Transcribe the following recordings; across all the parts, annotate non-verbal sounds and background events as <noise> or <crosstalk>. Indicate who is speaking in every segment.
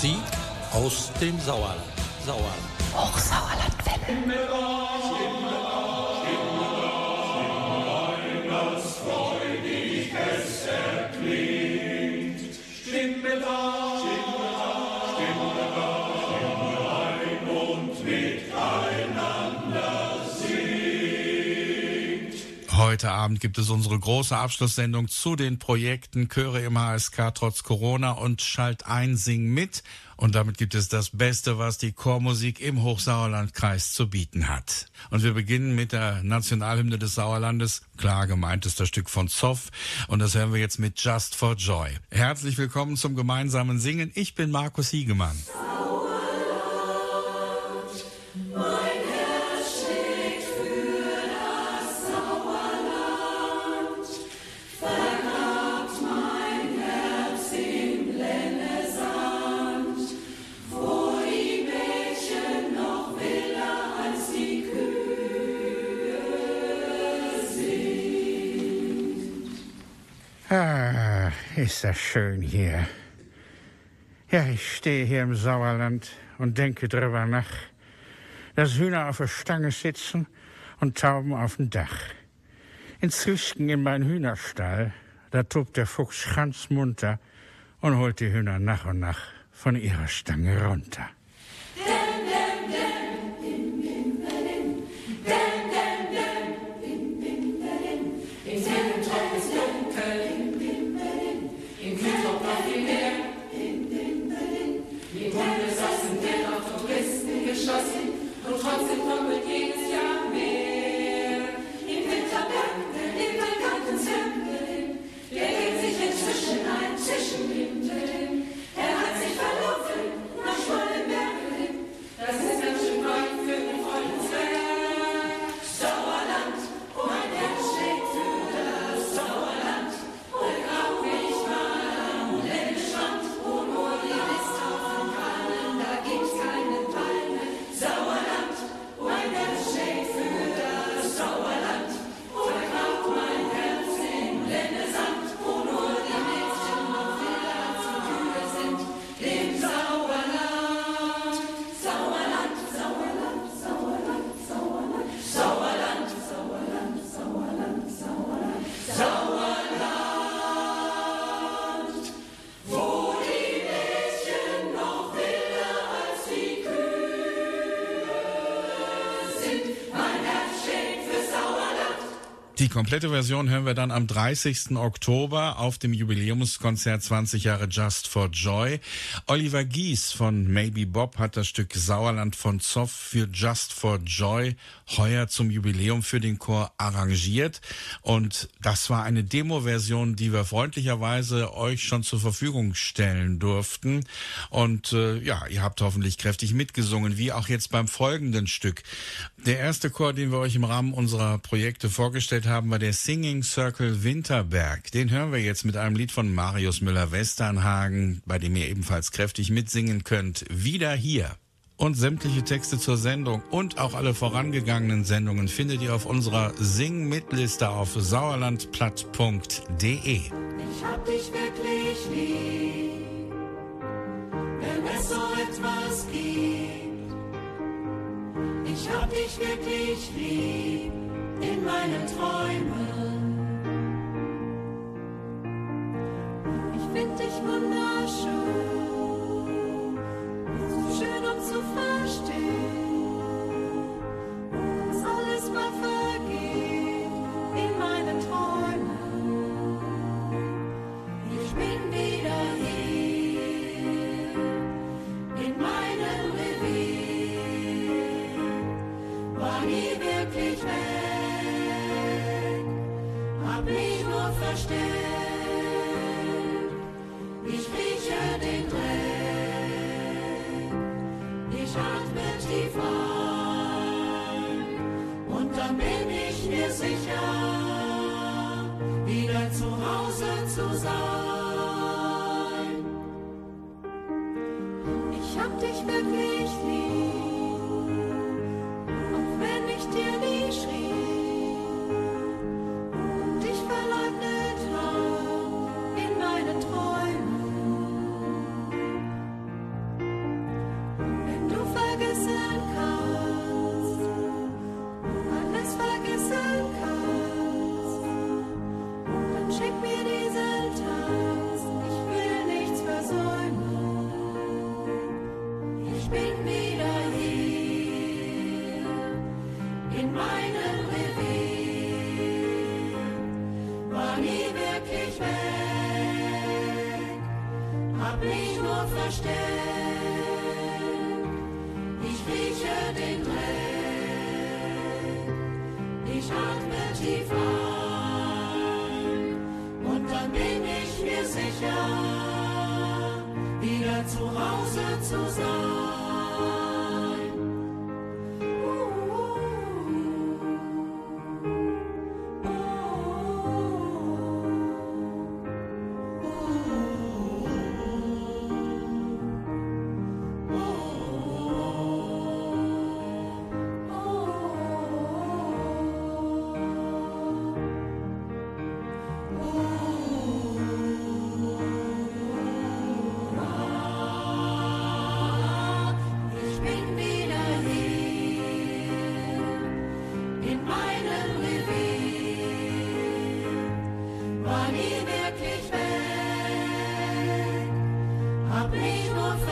Speaker 1: Musik aus dem Sauerland. Sauerland.
Speaker 2: Hochsauerlandwelle.
Speaker 3: Heute Abend gibt es unsere große Abschlusssendung zu den Projekten Chöre im HSK trotz Corona und Schalt ein, Sing mit. Und damit gibt es das Beste, was die Chormusik im Hochsauerlandkreis zu bieten hat. Und wir beginnen mit der Nationalhymne des Sauerlandes. Klar gemeint ist das Stück von Zoff. Und das hören wir jetzt mit Just for Joy. Herzlich willkommen zum gemeinsamen Singen. Ich bin Markus Hiegemann.
Speaker 4: Ah, ist das schön hier. Ja, ich stehe hier im Sauerland und denke drüber nach, dass Hühner auf der Stange sitzen und Tauben auf dem Dach. Inzwischen in mein Hühnerstall, da tobt der Fuchs ganz munter und holt die Hühner nach und nach von ihrer Stange runter.
Speaker 3: Komplette Version hören wir dann am 30. Oktober auf dem Jubiläumskonzert 20 Jahre Just for Joy. Oliver Gies von Maybe Bob hat das Stück Sauerland von Zoff für Just for Joy heuer zum Jubiläum für den Chor arrangiert. Und das war eine Demo-Version, die wir freundlicherweise euch schon zur Verfügung stellen durften. Und äh, ja, ihr habt hoffentlich kräftig mitgesungen, wie auch jetzt beim folgenden Stück. Der erste Chor, den wir euch im Rahmen unserer Projekte vorgestellt haben, war der Singing Circle Winterberg. Den hören wir jetzt mit einem Lied von Marius Müller-Westernhagen, bei dem ihr ebenfalls kräftig mitsingen könnt. Wieder hier. Und sämtliche Texte zur Sendung und auch alle vorangegangenen Sendungen findet ihr auf unserer Sing-Mit-Liste auf sauerlandplatt.de.
Speaker 5: Ich hab dich wirklich lieb, wenn es so etwas gibt. Ich hab dich wirklich lieb in meinen Träumen. Ich find dich wunderschön, zu verstehen,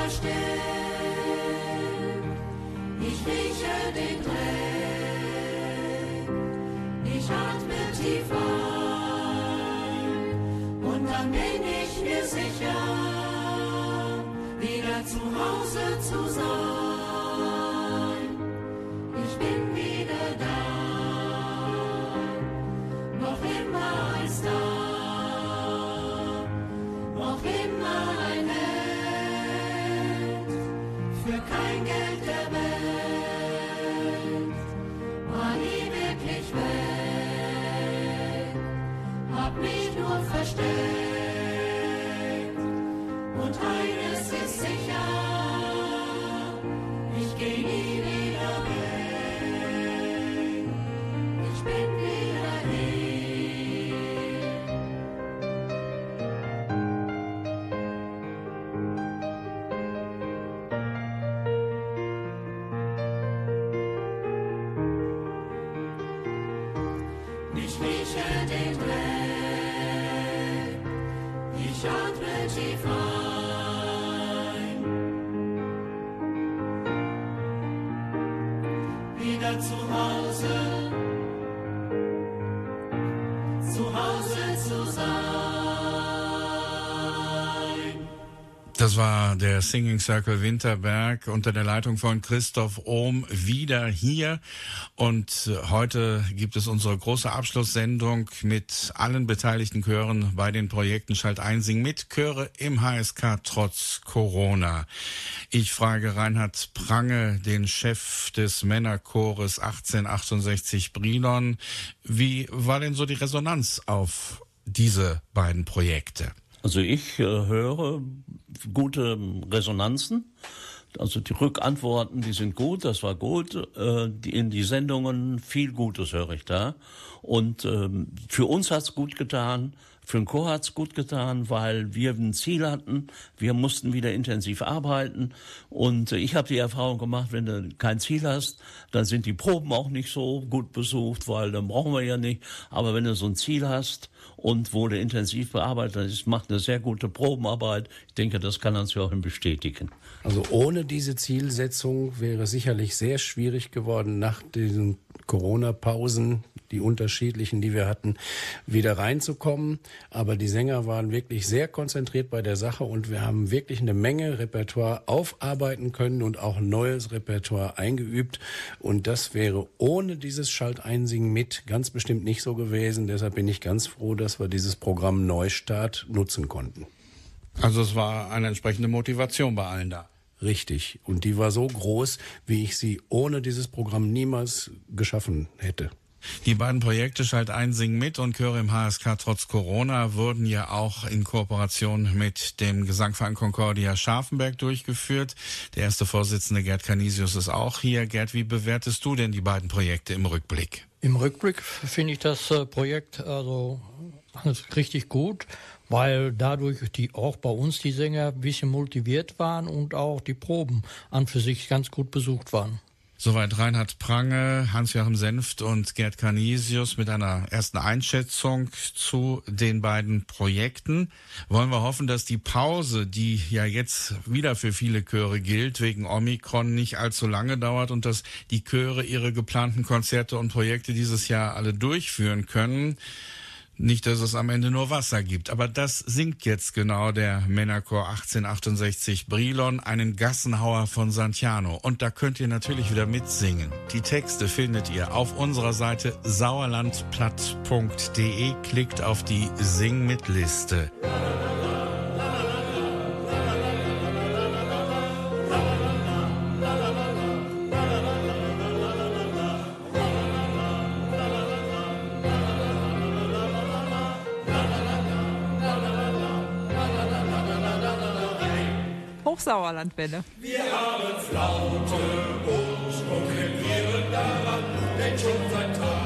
Speaker 5: Ich rieche den Dreck, ich atme tief und dann bin ich mir sicher wieder zu Hause zu sein.
Speaker 3: Das war der Singing Circle Winterberg unter der Leitung von Christoph Ohm wieder hier. Und äh, heute gibt es unsere große Abschlusssendung mit allen beteiligten Chören bei den Projekten Schalt Einsing mit Chöre im HSK trotz Corona. Ich frage Reinhard Prange, den Chef des Männerchores 1868 Brilon, wie war denn so die Resonanz auf diese beiden Projekte?
Speaker 6: Also ich äh, höre gute Resonanzen. Also die Rückantworten, die sind gut, das war gut. Äh, in die Sendungen viel Gutes höre ich da. Und ähm, für uns hat's gut getan, für den Chor hat's gut getan, weil wir ein Ziel hatten. Wir mussten wieder intensiv arbeiten. Und äh, ich habe die Erfahrung gemacht, wenn du kein Ziel hast, dann sind die Proben auch nicht so gut besucht, weil dann brauchen wir ja nicht. Aber wenn du so ein Ziel hast und du intensiv bearbeitet hast, macht eine sehr gute Probenarbeit. Ich denke, das kann uns Joachim bestätigen.
Speaker 7: Also ohne diese Zielsetzung wäre sicherlich sehr schwierig geworden, nach diesen Corona-Pausen, die unterschiedlichen, die wir hatten, wieder reinzukommen. Aber die Sänger waren wirklich sehr konzentriert bei der Sache und wir haben wirklich eine Menge Repertoire aufarbeiten können und auch neues Repertoire eingeübt. Und das wäre ohne dieses Schalteinsingen mit ganz bestimmt nicht so gewesen. Deshalb bin ich ganz froh, dass wir dieses Programm Neustart nutzen konnten.
Speaker 3: Also es war eine entsprechende Motivation bei allen da.
Speaker 7: Richtig. Und die war so groß, wie ich sie ohne dieses Programm niemals geschaffen hätte.
Speaker 3: Die beiden Projekte Schalt ein, Sing mit und Chöre im HSK trotz Corona wurden ja auch in Kooperation mit dem Gesangverein Concordia Scharfenberg durchgeführt. Der erste Vorsitzende Gerd Canisius ist auch hier. Gerd, wie bewertest du denn die beiden Projekte im Rückblick?
Speaker 1: Im Rückblick finde ich das äh, Projekt also richtig gut, weil dadurch die auch bei uns die Sänger ein bisschen motiviert waren und auch die Proben an für sich ganz gut besucht waren.
Speaker 3: Soweit Reinhard Prange, Hans-Joachim Senft und Gerd Canisius mit einer ersten Einschätzung zu den beiden Projekten. Wollen wir hoffen, dass die Pause, die ja jetzt wieder für viele Chöre gilt, wegen Omikron nicht allzu lange dauert und dass die Chöre ihre geplanten Konzerte und Projekte dieses Jahr alle durchführen können. Nicht, dass es am Ende nur Wasser gibt, aber das singt jetzt genau der Männerchor 1868 Brilon, einen Gassenhauer von Santiano. Und da könnt ihr natürlich wieder mitsingen. Die Texte findet ihr auf unserer Seite sauerlandplatt.de. Klickt auf die Sing mit Liste.
Speaker 8: Sauerlandwelle.
Speaker 5: Wir haben Flaute und spekulieren daran, denn schon seit Tagen.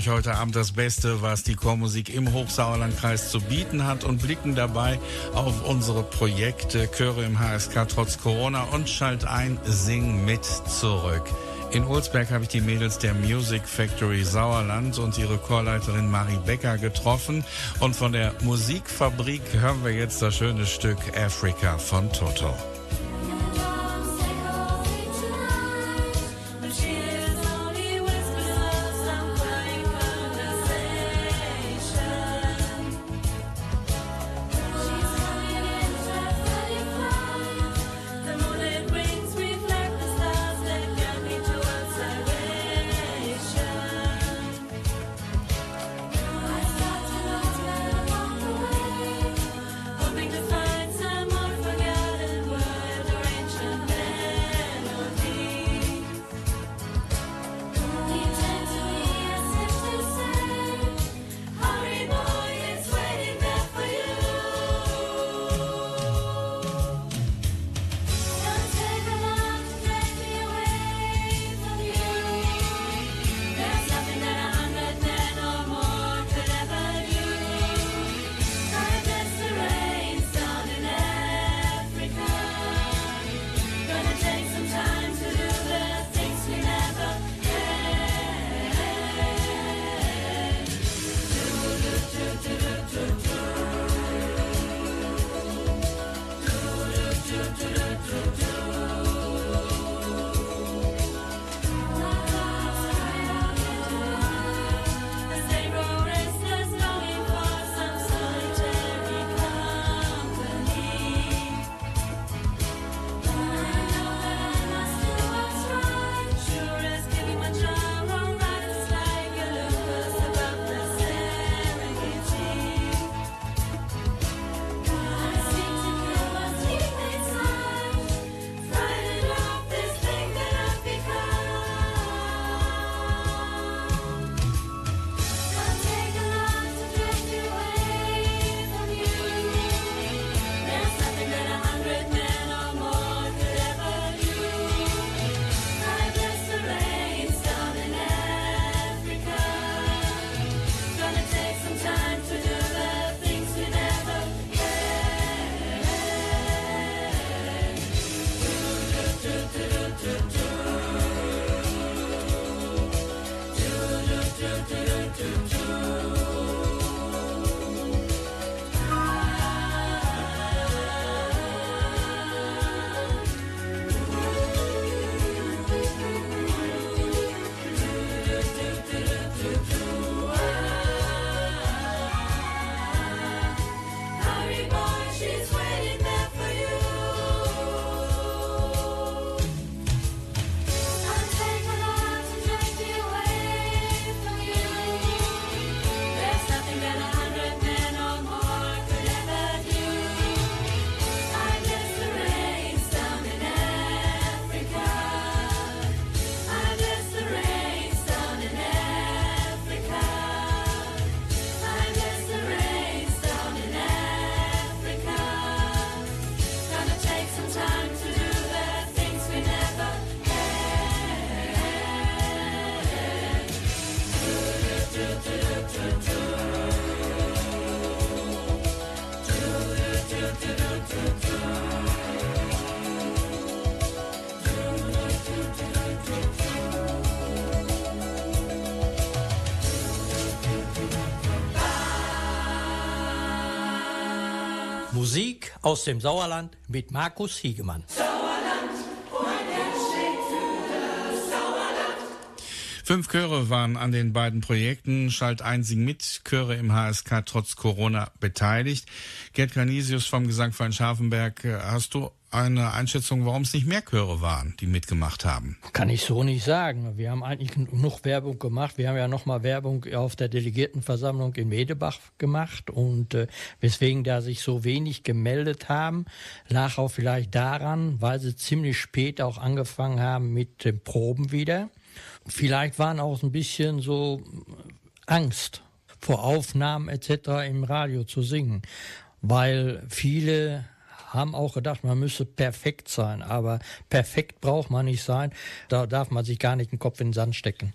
Speaker 3: euch heute Abend das Beste, was die Chormusik im Hochsauerlandkreis zu bieten hat und blicken dabei auf unsere Projekte Chöre im HSK trotz Corona und schalt ein, sing mit zurück. In Ulsberg habe ich die Mädels der Music Factory Sauerland und ihre Chorleiterin Marie Becker getroffen. Und von der Musikfabrik hören wir jetzt das schöne Stück Africa von Toto.
Speaker 1: Musik aus dem Sauerland mit Markus Hiegemann.
Speaker 3: Fünf Chöre waren an den beiden Projekten Schalt ein Sing mit Chöre im HSK trotz Corona beteiligt. Gerd Canisius vom Gesangverein Scharfenberg, äh, hast du eine Einschätzung, warum es nicht mehr Chöre waren, die mitgemacht haben?
Speaker 1: Kann ich so nicht sagen. Wir haben eigentlich genug Werbung gemacht. Wir haben ja nochmal Werbung auf der Delegiertenversammlung in Medebach gemacht und äh, weswegen da sich so wenig gemeldet haben, lag auch vielleicht daran, weil sie ziemlich spät auch angefangen haben mit den Proben wieder. Vielleicht waren auch ein bisschen so Angst vor Aufnahmen etc. im Radio zu singen, weil viele haben auch gedacht, man müsse perfekt sein, aber perfekt braucht man nicht sein. Da darf man sich gar nicht den Kopf in den Sand stecken.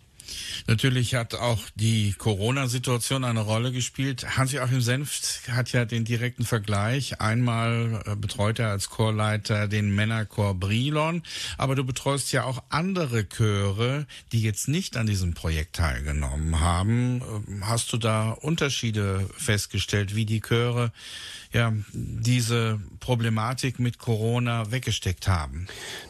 Speaker 3: Natürlich hat auch die Corona-Situation eine Rolle gespielt. Hans-Joachim Senft hat ja den direkten Vergleich. Einmal äh, betreut er als Chorleiter den Männerchor Brilon, aber du betreust ja auch andere Chöre, die jetzt nicht an diesem Projekt teilgenommen haben. Ähm, hast du da Unterschiede festgestellt, wie die Chöre ja diese Problematik mit Corona weggesteckt haben?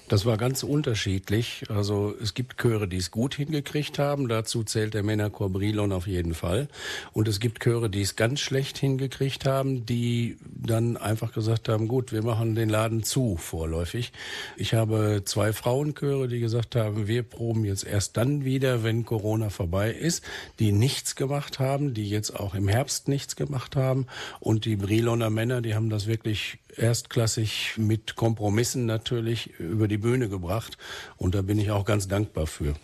Speaker 7: Das war ganz unterschiedlich. Also es gibt Chöre, die es gut hingekriegt haben. Dazu zählt der Männerchor Brilon auf jeden Fall. Und es gibt Chöre, die es ganz schlecht hingekriegt haben, die dann einfach gesagt haben, gut, wir machen den Laden zu vorläufig. Ich habe zwei Frauenchöre, die gesagt haben, wir proben jetzt erst dann wieder, wenn Corona vorbei ist, die nichts gemacht haben, die jetzt auch im Herbst nichts gemacht haben. Und die Briloner Männer, die haben das wirklich erstklassig mit Kompromissen natürlich über die Bühne gebracht. Und da bin ich auch ganz dankbar für.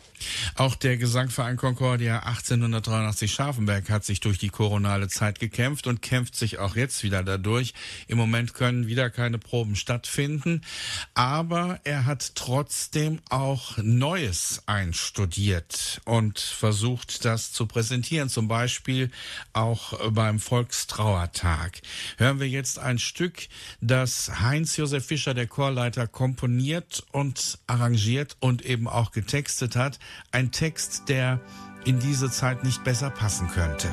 Speaker 3: Auch der Gesangverein Concordia 1883 Scharfenberg hat sich durch die koronale Zeit gekämpft und kämpft sich auch jetzt wieder dadurch. Im Moment können wieder keine Proben stattfinden, aber er hat trotzdem auch Neues einstudiert und versucht, das zu präsentieren, zum Beispiel auch beim Volkstrauertag. Hören wir jetzt ein Stück, das Heinz-Josef Fischer, der Chorleiter, komponiert und arrangiert und eben auch getextet hat. Ein Text, der in diese Zeit nicht besser passen könnte.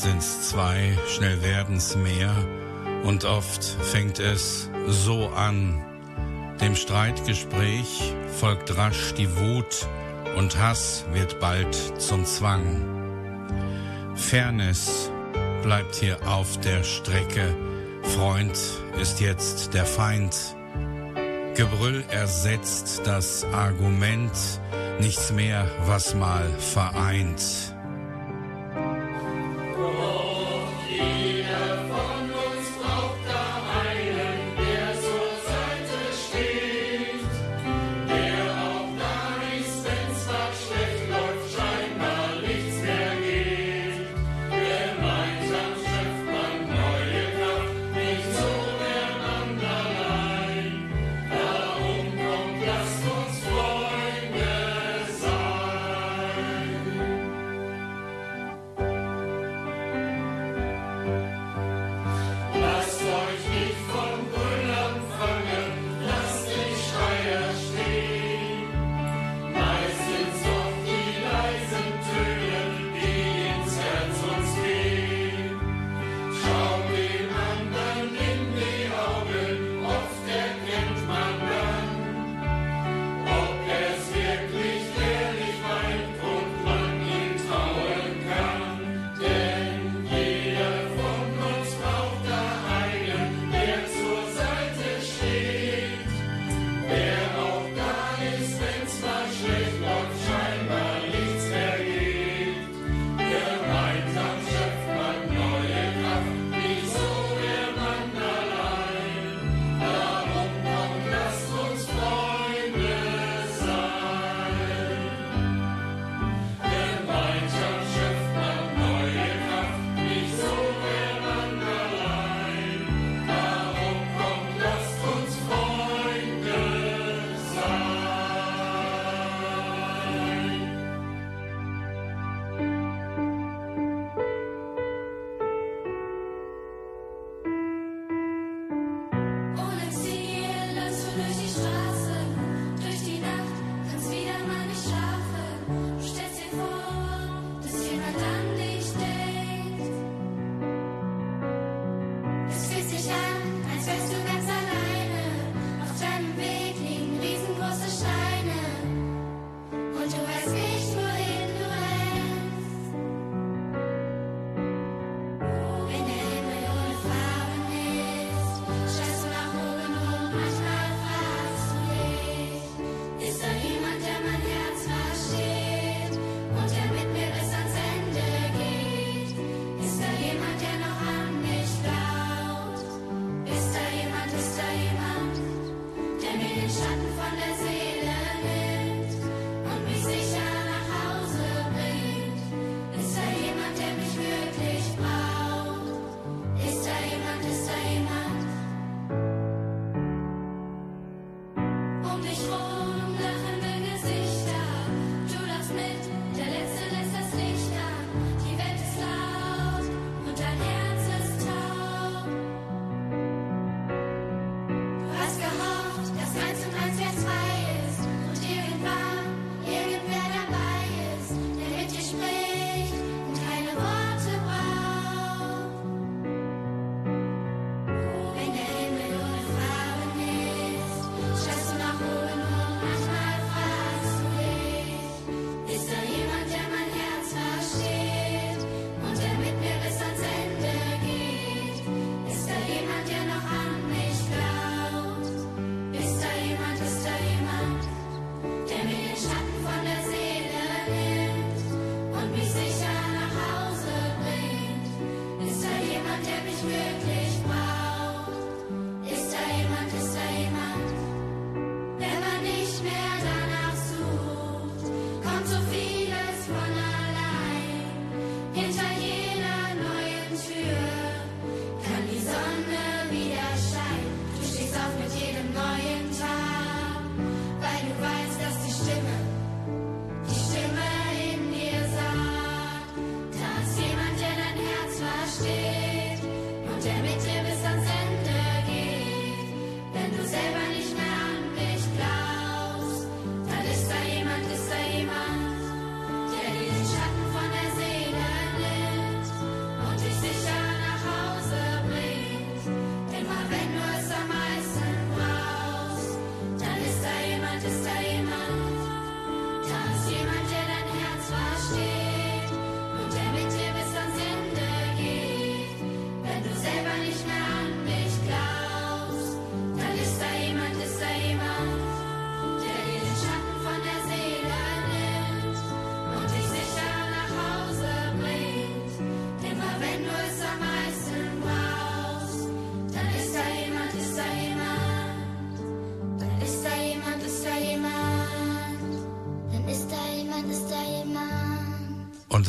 Speaker 3: Sind's zwei, schnell werden's mehr, und oft fängt es so an. Dem Streitgespräch folgt rasch die Wut, und Hass wird bald zum Zwang. Fairness bleibt hier auf der Strecke, Freund ist jetzt der Feind. Gebrüll ersetzt das Argument, nichts mehr, was mal vereint.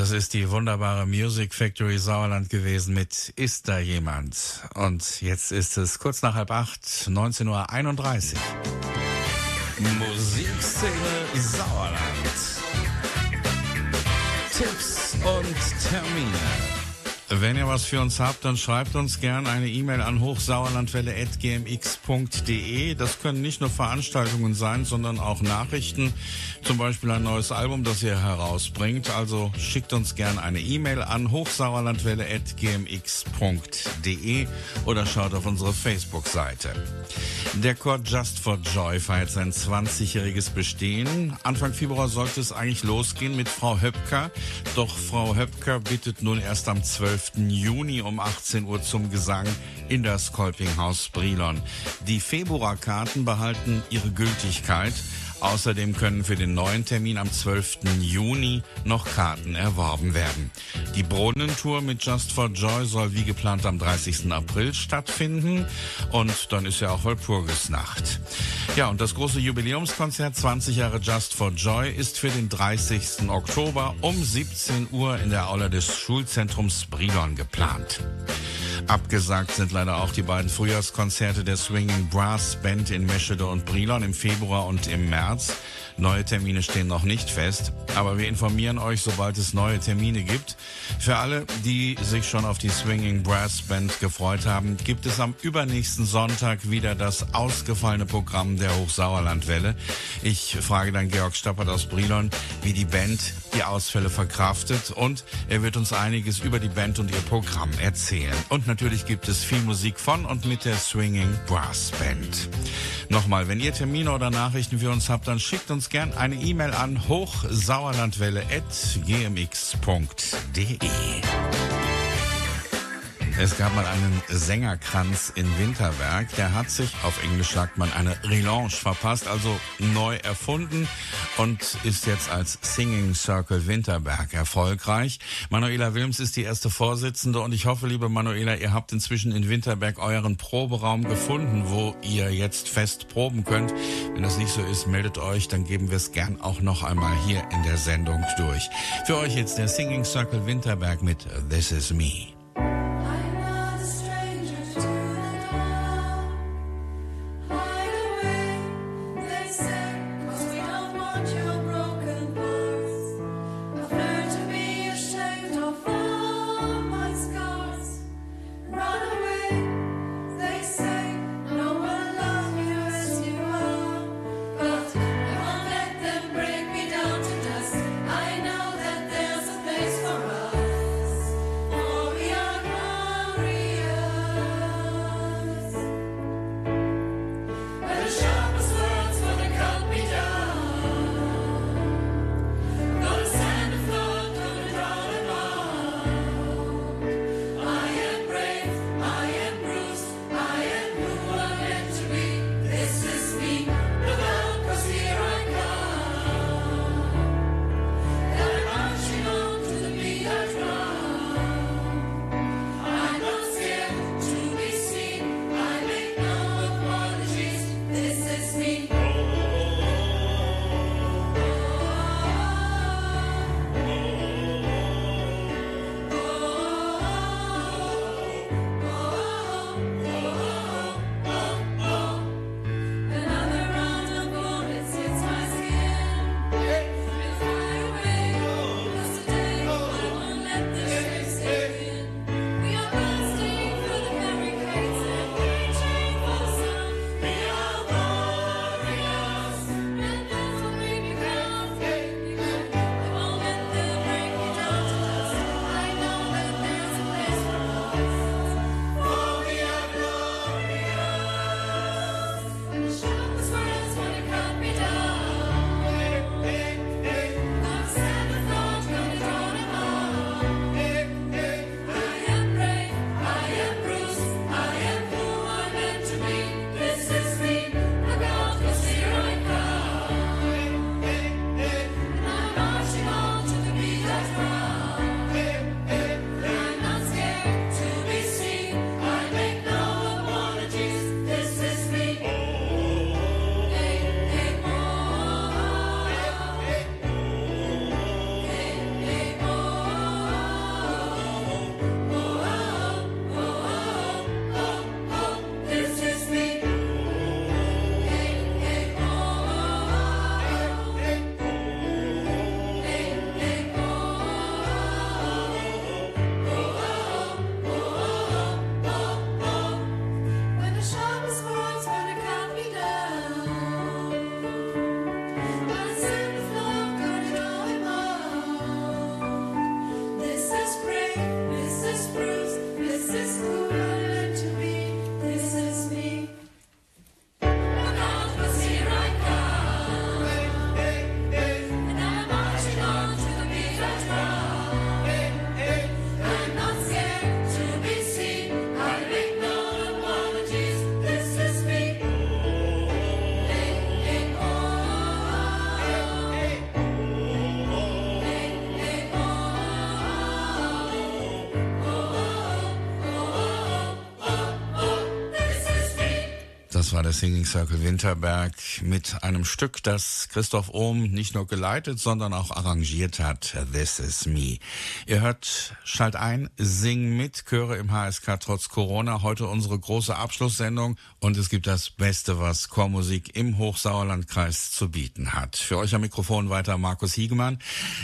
Speaker 3: Das ist die wunderbare Music Factory Sauerland gewesen mit Ist da jemand? Und jetzt ist es kurz nach halb acht, 19.31 Uhr. Musikszene Sauerland. Tipps und Termine. Wenn ihr was für uns habt, dann schreibt uns gern eine E-Mail an hochsauerlandwelle.gmx.de. Das können nicht nur Veranstaltungen sein, sondern auch Nachrichten. Zum Beispiel ein neues Album, das ihr herausbringt. Also schickt uns gern eine E-Mail an hochsauerlandwelle.gmx.de oder schaut auf unsere Facebook-Seite. Der Chor Just for Joy feiert sein 20-jähriges Bestehen. Anfang Februar sollte es eigentlich losgehen mit Frau Höpker. Doch Frau Höpker bittet nun erst am 12. 12. Juni um 18 Uhr zum Gesang in das Kolpinghaus Brilon. Die Februarkarten behalten ihre Gültigkeit. Außerdem können für den neuen Termin am 12. Juni noch Karten erworben werden. Die Brunnentour mit Just for Joy soll wie geplant am 30. April stattfinden und dann ist ja auch Walpurgisnacht. Ja, und das große Jubiläumskonzert 20 Jahre Just for Joy ist für den 30. Oktober um 17 Uhr in der Aula des Schulzentrums Brilon geplant. Abgesagt sind leider auch die beiden Frühjahrskonzerte der Swinging Brass Band in Meschede und Brilon im Februar und im März. März Neue Termine stehen noch nicht fest, aber wir informieren euch, sobald es neue Termine gibt. Für alle, die sich schon auf die Swinging Brass Band gefreut haben, gibt es am übernächsten Sonntag wieder das ausgefallene Programm der Hochsauerlandwelle. Ich frage dann Georg Stappert aus Brilon, wie die Band die Ausfälle verkraftet und er wird uns einiges über die Band und ihr Programm erzählen. Und natürlich gibt es viel Musik von und mit der Swinging Brass Band. Nochmal, wenn ihr Termine oder Nachrichten für uns habt, dann schickt uns gern eine E-Mail an hochsauerlandwelle.gmx.de. Es gab mal einen Sängerkranz in Winterberg. Der hat sich, auf Englisch sagt man, eine Relaunch verpasst, also neu erfunden und ist jetzt als Singing Circle Winterberg erfolgreich. Manuela Wilms ist die erste Vorsitzende und ich hoffe, liebe Manuela, ihr habt inzwischen in Winterberg euren Proberaum gefunden, wo ihr jetzt fest proben könnt. Wenn das nicht so ist, meldet euch, dann geben wir es gern auch noch einmal hier in der Sendung durch. Für euch jetzt der Singing Circle Winterberg mit This Is Me. Der Singing Circle Winterberg mit einem Stück, das Christoph Ohm nicht nur geleitet, sondern auch arrangiert hat. This is me. Ihr hört Schalt ein, Sing mit, Chöre im HSK trotz Corona. Heute unsere große Abschlusssendung und es gibt das Beste, was Chormusik im Hochsauerlandkreis zu bieten hat. Für euch am Mikrofon weiter Markus Hiegemann.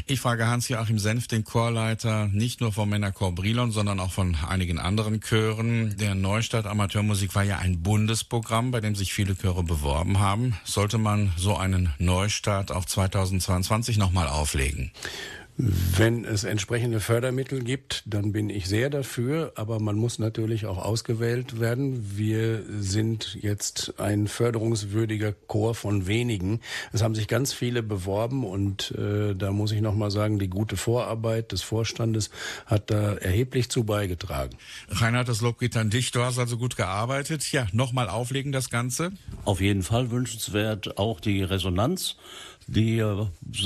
Speaker 3: Ich frage Hans-Joachim Senf, den Chorleiter, nicht nur vom Männerchor Brilon, sondern auch von einigen anderen Chören. Der Neustadt Amateurmusik war ja ein Bundesprogramm, bei sich viele Chöre beworben haben. Sollte man so einen Neustart auch 2022 nochmal auflegen?
Speaker 7: Wenn es entsprechende Fördermittel gibt, dann bin ich sehr dafür, aber man muss natürlich auch ausgewählt werden. Wir sind jetzt ein förderungswürdiger Chor von wenigen. Es haben sich ganz viele beworben und äh, da muss ich noch mal sagen, die gute Vorarbeit des Vorstandes hat da erheblich zu beigetragen.
Speaker 3: Reinhard, das Lob geht an dich. Du hast also gut gearbeitet. Ja, nochmal auflegen das Ganze.
Speaker 6: Auf jeden Fall wünschenswert auch die Resonanz die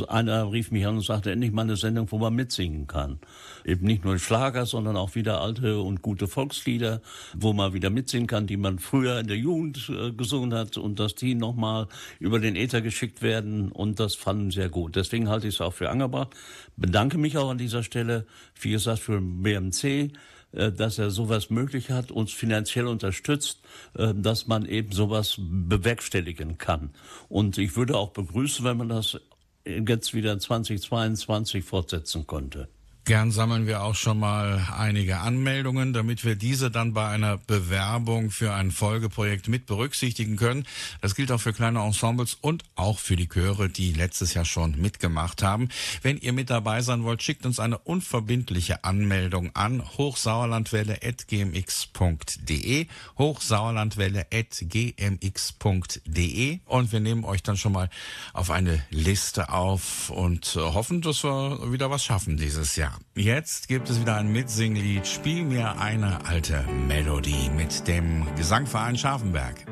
Speaker 6: einer rief mich an und sagte, endlich mal eine Sendung, wo man mitsingen kann. Eben nicht nur Schlager, sondern auch wieder alte und gute Volkslieder, wo man wieder mitsingen kann, die man früher in der Jugend äh, gesungen hat und dass die nochmal über den Äther geschickt werden und das fanden sehr gut. Deswegen halte ich es auch für angebracht. Bedanke mich auch an dieser Stelle, wie gesagt, für BMC, dass er sowas möglich hat, uns finanziell unterstützt, äh, dass man eben sowas bewerkstelligen kann. Und ich würde auch begrüßen, wenn man das jetzt wieder 2022 fortsetzen könnte.
Speaker 3: Gern sammeln wir auch schon mal einige Anmeldungen, damit wir diese dann bei einer Bewerbung für ein Folgeprojekt mit berücksichtigen können. Das gilt auch für kleine Ensembles und auch für die Chöre, die letztes Jahr schon mitgemacht haben. Wenn ihr mit dabei sein wollt, schickt uns eine unverbindliche Anmeldung an hochsauerlandwelle.gmx.de hochsauerlandwelle.gmx.de und wir nehmen euch dann schon mal auf eine Liste auf und hoffen, dass wir wieder was schaffen dieses Jahr. Jetzt gibt es wieder ein Mitsinglied. Spiel mir eine alte Melodie mit dem Gesangverein Scharfenberg.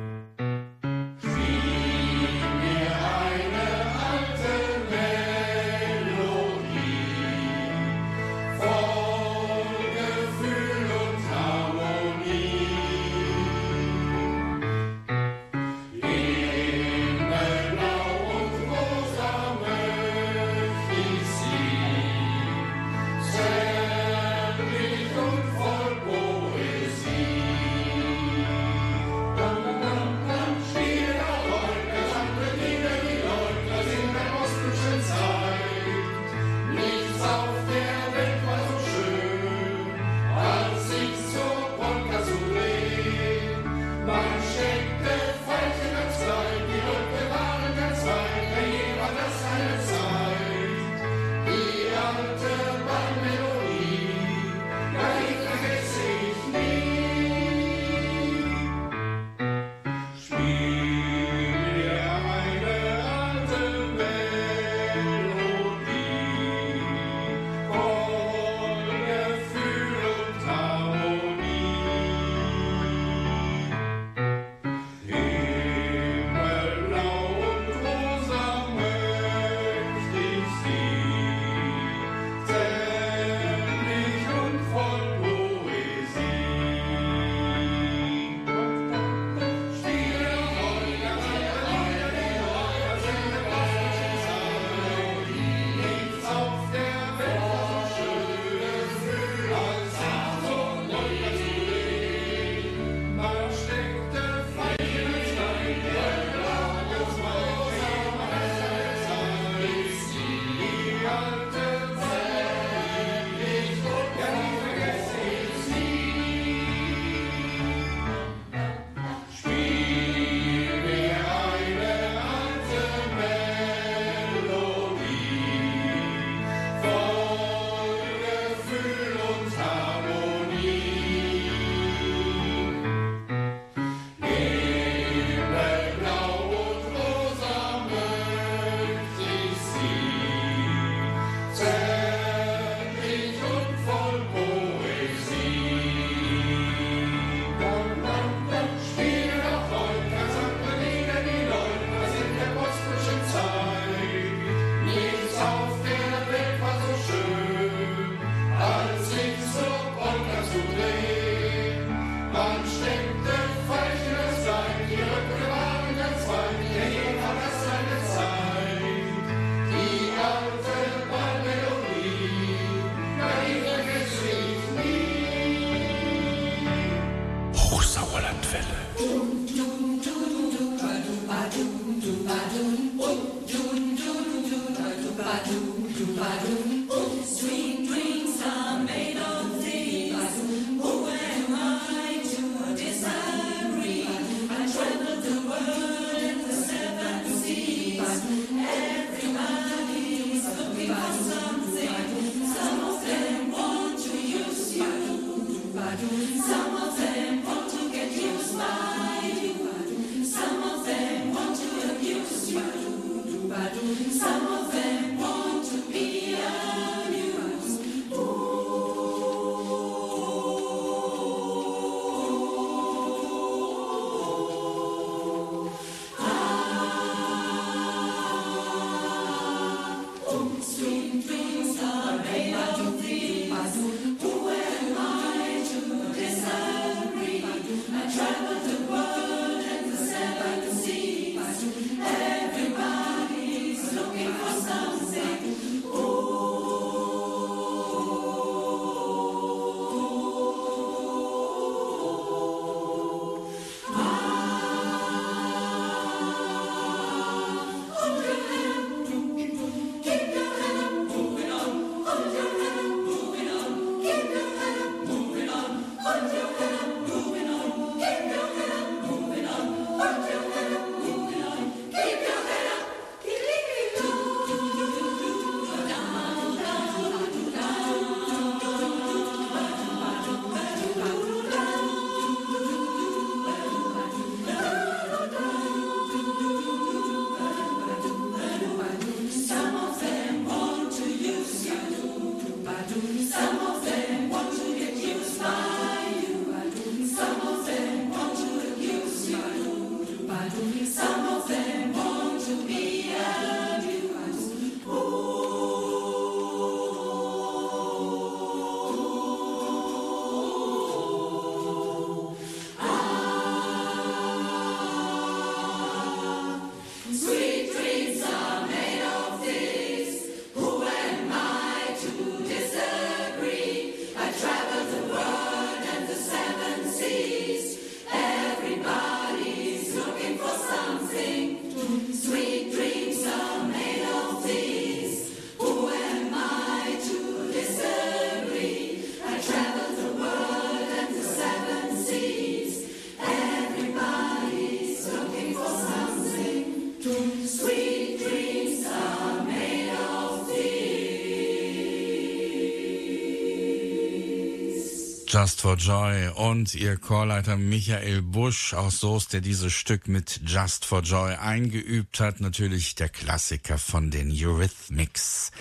Speaker 3: Just for Joy und ihr Chorleiter Michael Busch aus Soest, der dieses Stück mit Just for Joy eingeübt hat. Natürlich der Klassiker von den Eurythmics.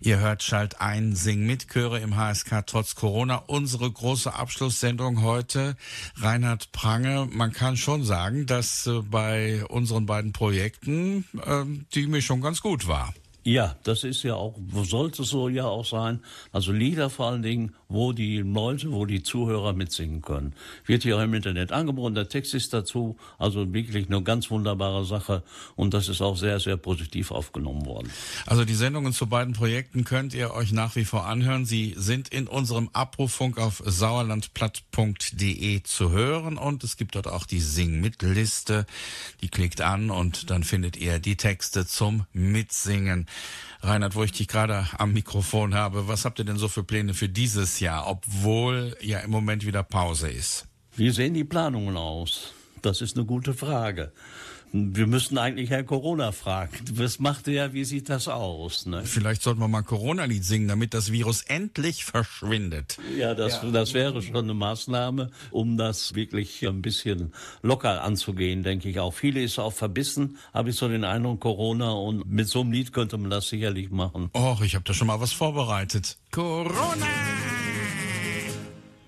Speaker 3: Ihr hört Schalt ein, Sing mit Chöre im HSK trotz Corona. Unsere große Abschlusssendung heute. Reinhard Prange, man kann schon sagen, dass äh, bei unseren beiden Projekten äh, die Mischung ganz gut war.
Speaker 6: Ja, das ist ja auch, sollte so ja auch sein. Also Lieder vor allen Dingen, wo die Leute, wo die Zuhörer mitsingen können. Wird hier auch im Internet angeboten, der Text ist dazu. Also wirklich eine ganz wunderbare Sache. Und das ist auch sehr, sehr positiv aufgenommen worden.
Speaker 3: Also die Sendungen zu beiden Projekten könnt ihr euch nach wie vor anhören. Sie sind in unserem Abrufunk auf sauerlandplatt.de zu hören. Und es gibt dort auch die Sing-Mit-Liste. Die klickt an und dann findet ihr die Texte zum Mitsingen. Reinhard, wo ich dich gerade am Mikrofon habe, was habt ihr denn so für Pläne für dieses Jahr, obwohl ja im Moment wieder Pause ist?
Speaker 6: Wie sehen die Planungen aus? Das ist eine gute Frage. Wir müssten eigentlich Herrn Corona fragen. Was macht er? Wie sieht das aus? Ne?
Speaker 3: Vielleicht sollten wir mal ein Corona-Lied singen, damit das Virus endlich verschwindet.
Speaker 6: Ja, das, ja. das wäre schon eine Maßnahme, um das wirklich ein bisschen locker anzugehen, denke ich auch. Viele ist auch verbissen, habe ich so den Eindruck, Corona. Und mit so einem Lied könnte man das sicherlich machen.
Speaker 3: Och, ich habe da schon mal was vorbereitet. Corona!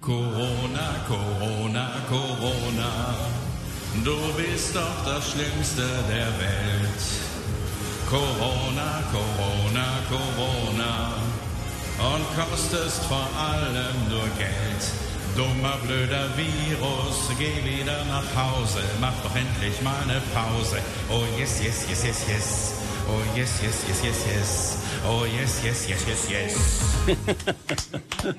Speaker 3: Corona, Corona, Corona. Du bist doch das Schlimmste der Welt. Corona, Corona, Corona. Und kostest vor allem nur Geld. Dummer, blöder Virus, geh wieder nach Hause. Mach doch endlich mal eine Pause. Oh yes, yes, yes, yes, yes. Oh yes, yes, yes, yes, yes. Oh yes, yes, yes, yes, yes. <laughs>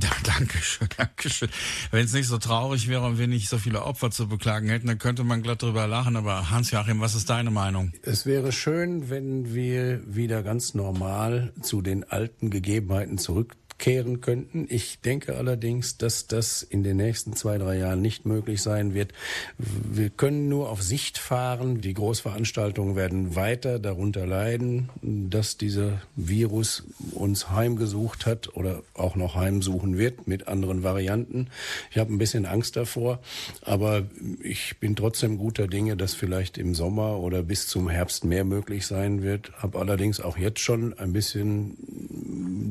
Speaker 3: ja, danke schön, danke schön. Wenn es nicht so traurig wäre und wir nicht so viele Opfer zu beklagen hätten, dann könnte man glatt drüber lachen. Aber Hans-Joachim, was ist deine Meinung?
Speaker 7: Es wäre schön, wenn wir wieder ganz normal zu den alten Gegebenheiten zurück kehren könnten. Ich denke allerdings, dass das in den nächsten zwei, drei Jahren nicht möglich sein wird. Wir können nur auf Sicht fahren. Die Großveranstaltungen werden weiter darunter leiden, dass dieser Virus uns heimgesucht hat oder auch noch heimsuchen wird mit anderen Varianten. Ich habe ein bisschen Angst davor, aber ich bin trotzdem guter Dinge, dass vielleicht im Sommer oder bis zum Herbst mehr möglich sein wird. Habe allerdings auch jetzt schon ein bisschen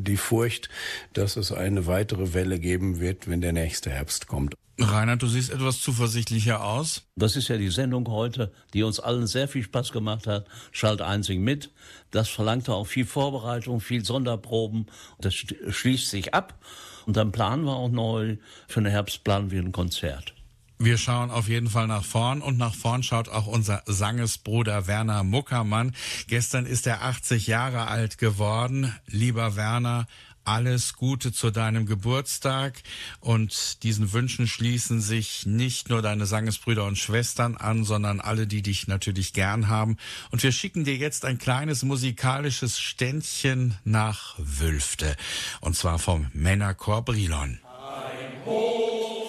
Speaker 7: die Furcht, dass es eine weitere Welle geben wird, wenn der nächste Herbst kommt.
Speaker 3: Reinhard, du siehst etwas zuversichtlicher aus.
Speaker 6: Das ist ja die Sendung heute, die uns allen sehr viel Spaß gemacht hat. Schalt einzig mit. Das verlangte auch viel Vorbereitung, viel Sonderproben. Das schließt sich ab. Und dann planen wir auch neu. Für den Herbst planen wir ein Konzert.
Speaker 3: Wir schauen auf jeden Fall nach vorn und nach vorn schaut auch unser Sangesbruder Werner Muckermann. Gestern ist er 80 Jahre alt geworden. Lieber Werner, alles Gute zu deinem Geburtstag und diesen Wünschen schließen sich nicht nur deine Sangesbrüder und Schwestern an, sondern alle, die dich natürlich gern haben. Und wir schicken dir jetzt ein kleines musikalisches Ständchen nach Wülfte und zwar vom Männerchor Brilon.
Speaker 5: Ein Hoch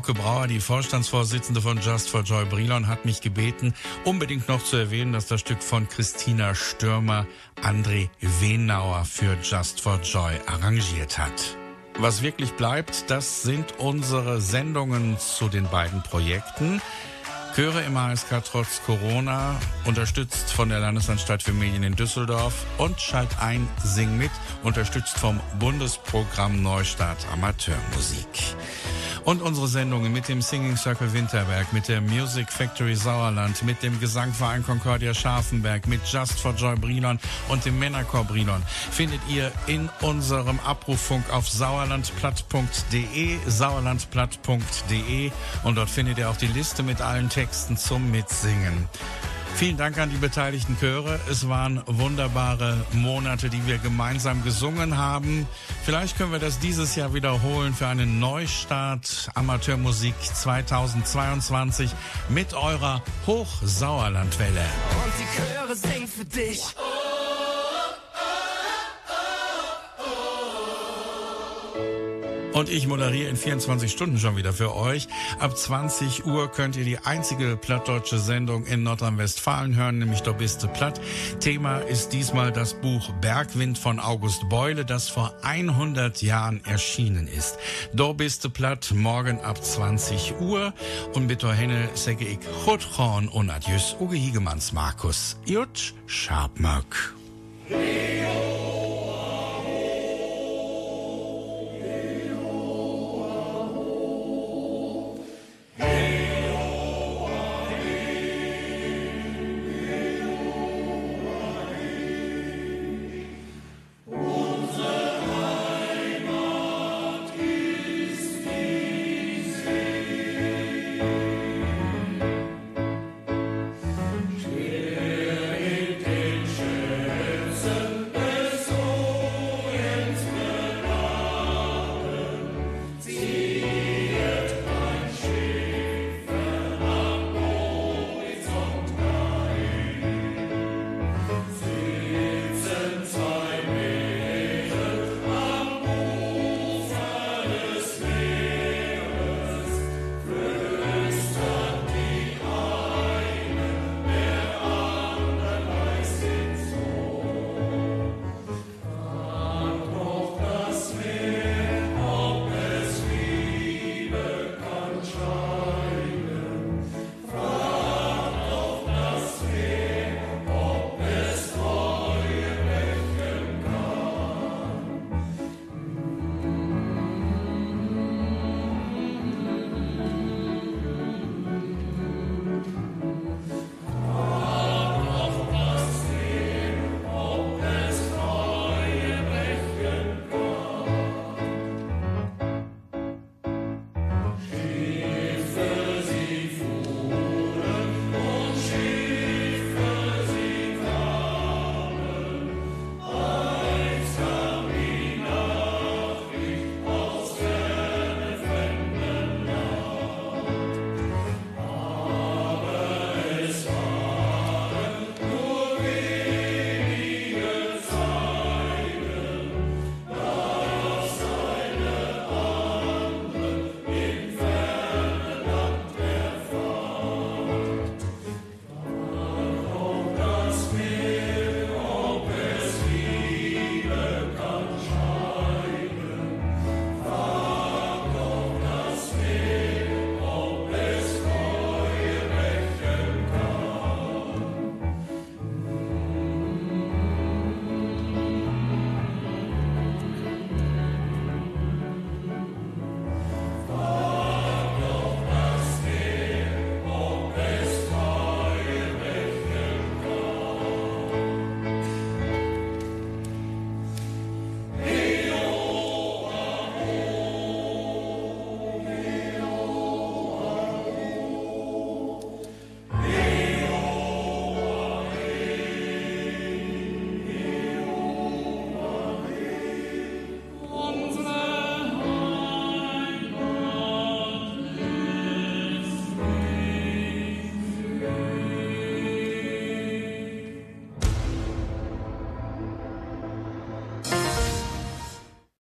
Speaker 3: Frauke Brauer, die Vorstandsvorsitzende von Just for Joy Brilon, hat mich gebeten, unbedingt noch zu erwähnen, dass das Stück von Christina Stürmer André Wenauer für Just for Joy arrangiert hat. Was wirklich bleibt, das sind unsere Sendungen zu den beiden Projekten. Chöre im HSK trotz Corona, unterstützt von der Landesanstalt für Medien in Düsseldorf und Schalt ein, Sing mit, unterstützt vom Bundesprogramm Neustart Amateurmusik. Und unsere Sendungen mit dem Singing Circle Winterberg, mit der Music Factory Sauerland, mit dem Gesangverein Concordia Scharfenberg, mit Just for Joy Brilon und dem Männerchor Brilon findet ihr in unserem Abrufunk auf sauerlandplatt.de, sauerlandplatt.de und dort findet ihr auch die Liste mit allen Texten zum Mitsingen. Vielen Dank an die beteiligten Chöre. Es waren wunderbare Monate, die wir gemeinsam gesungen haben. Vielleicht können wir das dieses Jahr wiederholen für einen Neustart Amateurmusik 2022 mit eurer Hochsauerlandwelle.
Speaker 8: Und die Chöre singen für dich.
Speaker 3: Und ich moderiere in 24 Stunden schon wieder für euch. Ab 20 Uhr könnt ihr die einzige plattdeutsche Sendung in Nordrhein-Westfalen hören, nämlich Da bist du platt. Thema ist diesmal das Buch Bergwind von August Beule, das vor 100 Jahren erschienen ist. Da bist du platt, morgen ab 20 Uhr. Und mit der Henne sage ich Chutron und Adjus Uge Higemanns Markus. Jut, Schabmöck.
Speaker 2: Leo.